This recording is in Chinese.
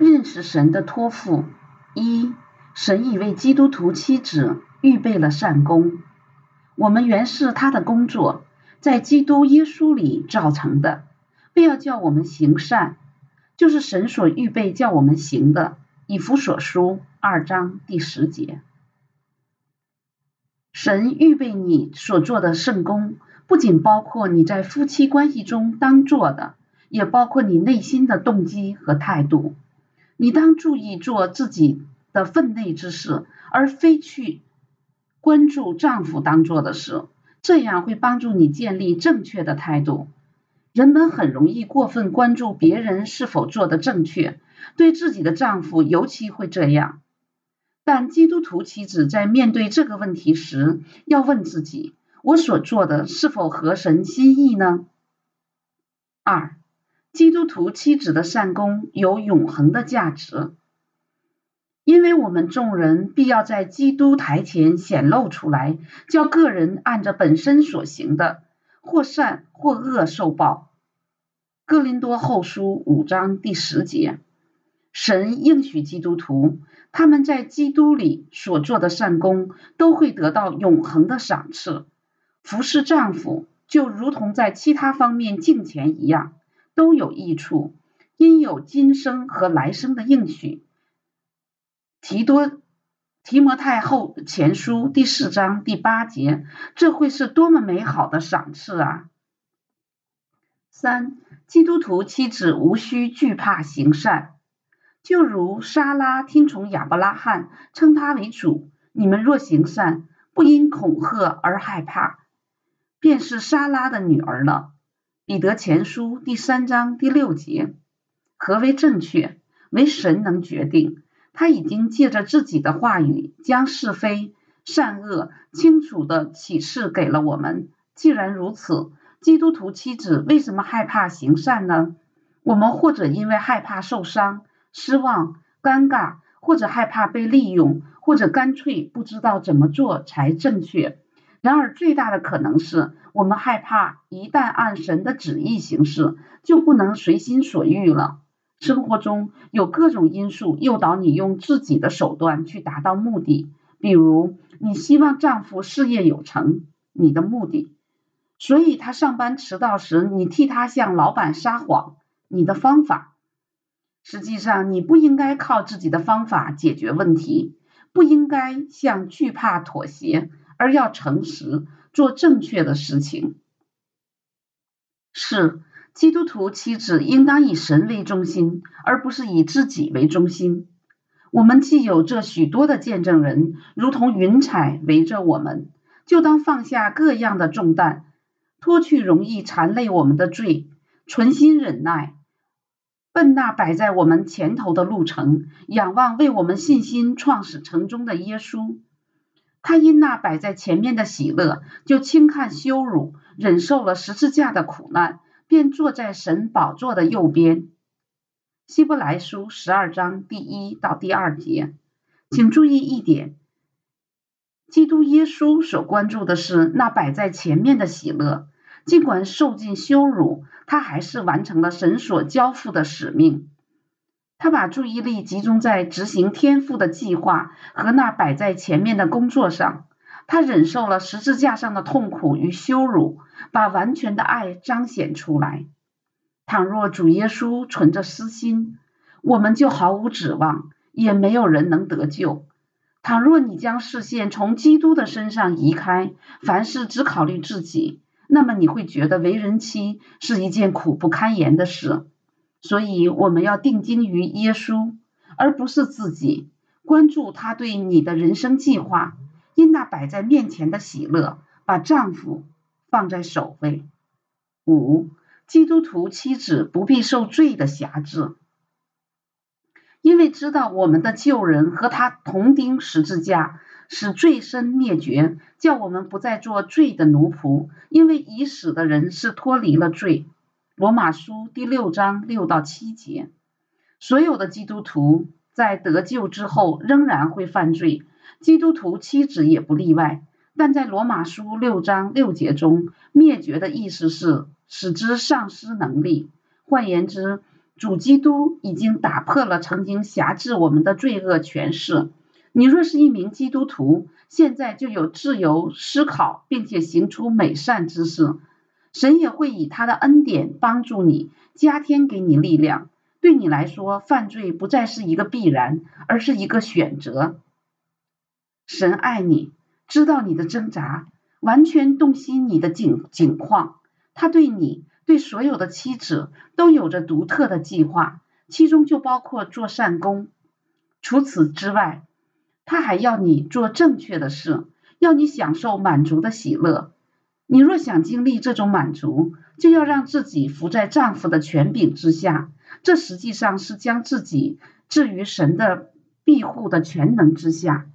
认识神的托付：一、神已为基督徒妻子预备了善功，我们原是他的工作，在基督耶稣里造成的，为要叫我们行善，就是神所预备叫我们行的。以弗所书二章第十节。神预备你所做的圣功，不仅包括你在夫妻关系中当做的，也包括你内心的动机和态度。你当注意做自己的分内之事，而非去关注丈夫当做的事，这样会帮助你建立正确的态度。人们很容易过分关注别人是否做的正确，对自己的丈夫尤其会这样。但基督徒妻子在面对这个问题时，要问自己：我所做的是否合神心意呢？二。基督徒妻子的善功有永恒的价值，因为我们众人必要在基督台前显露出来，叫个人按着本身所行的，或善或恶受报。哥林多后书五章第十节，神应许基督徒，他们在基督里所做的善功都会得到永恒的赏赐。服侍丈夫就如同在其他方面敬虔一样。都有益处，因有今生和来生的应许。提多提摩太后前书第四章第八节，这会是多么美好的赏赐啊！三，基督徒妻子无需惧怕行善，就如莎拉听从亚伯拉罕，称他为主。你们若行善，不因恐吓而害怕，便是莎拉的女儿了。彼得前书第三章第六节，何为正确？为神能决定。他已经借着自己的话语，将是非善恶清楚的启示给了我们。既然如此，基督徒妻子为什么害怕行善呢？我们或者因为害怕受伤、失望、尴尬，或者害怕被利用，或者干脆不知道怎么做才正确。然而，最大的可能是我们害怕，一旦按神的旨意行事，就不能随心所欲了。生活中有各种因素诱导你用自己的手段去达到目的，比如你希望丈夫事业有成，你的目的；所以他上班迟到时，你替他向老板撒谎，你的方法。实际上，你不应该靠自己的方法解决问题，不应该向惧怕妥协。而要诚实，做正确的事情。四基督徒妻子应当以神为中心，而不是以自己为中心。我们既有这许多的见证人，如同云彩围着我们，就当放下各样的重担，脱去容易缠累我们的罪，存心忍耐，奔那摆在我们前头的路程，仰望为我们信心创始成终的耶稣。他因那摆在前面的喜乐，就轻看羞辱，忍受了十字架的苦难，便坐在神宝座的右边。希伯来书十二章第一到第二节，请注意一点：基督耶稣所关注的是那摆在前面的喜乐，尽管受尽羞辱，他还是完成了神所交付的使命。他把注意力集中在执行天赋的计划和那摆在前面的工作上。他忍受了十字架上的痛苦与羞辱，把完全的爱彰显出来。倘若主耶稣存着私心，我们就毫无指望，也没有人能得救。倘若你将视线从基督的身上移开，凡事只考虑自己，那么你会觉得为人妻是一件苦不堪言的事。所以，我们要定睛于耶稣，而不是自己。关注他对你的人生计划，因那摆在面前的喜乐，把丈夫放在首位。五，基督徒妻子不必受罪的辖制，因为知道我们的旧人和他同钉十字架，使罪身灭绝，叫我们不再做罪的奴仆。因为已死的人是脱离了罪。罗马书第六章六到七节，所有的基督徒在得救之后仍然会犯罪，基督徒妻子也不例外。但在罗马书六章六节中，灭绝的意思是使之丧失能力。换言之，主基督已经打破了曾经辖制我们的罪恶权势。你若是一名基督徒，现在就有自由思考，并且行出美善之事。神也会以他的恩典帮助你，加添给你力量。对你来说，犯罪不再是一个必然，而是一个选择。神爱你，知道你的挣扎，完全洞悉你的境境况。他对你。对所有的妻子都有着独特的计划，其中就包括做善功。除此之外，他还要你做正确的事，要你享受满足的喜乐。你若想经历这种满足，就要让自己伏在丈夫的权柄之下。这实际上是将自己置于神的庇护的全能之下。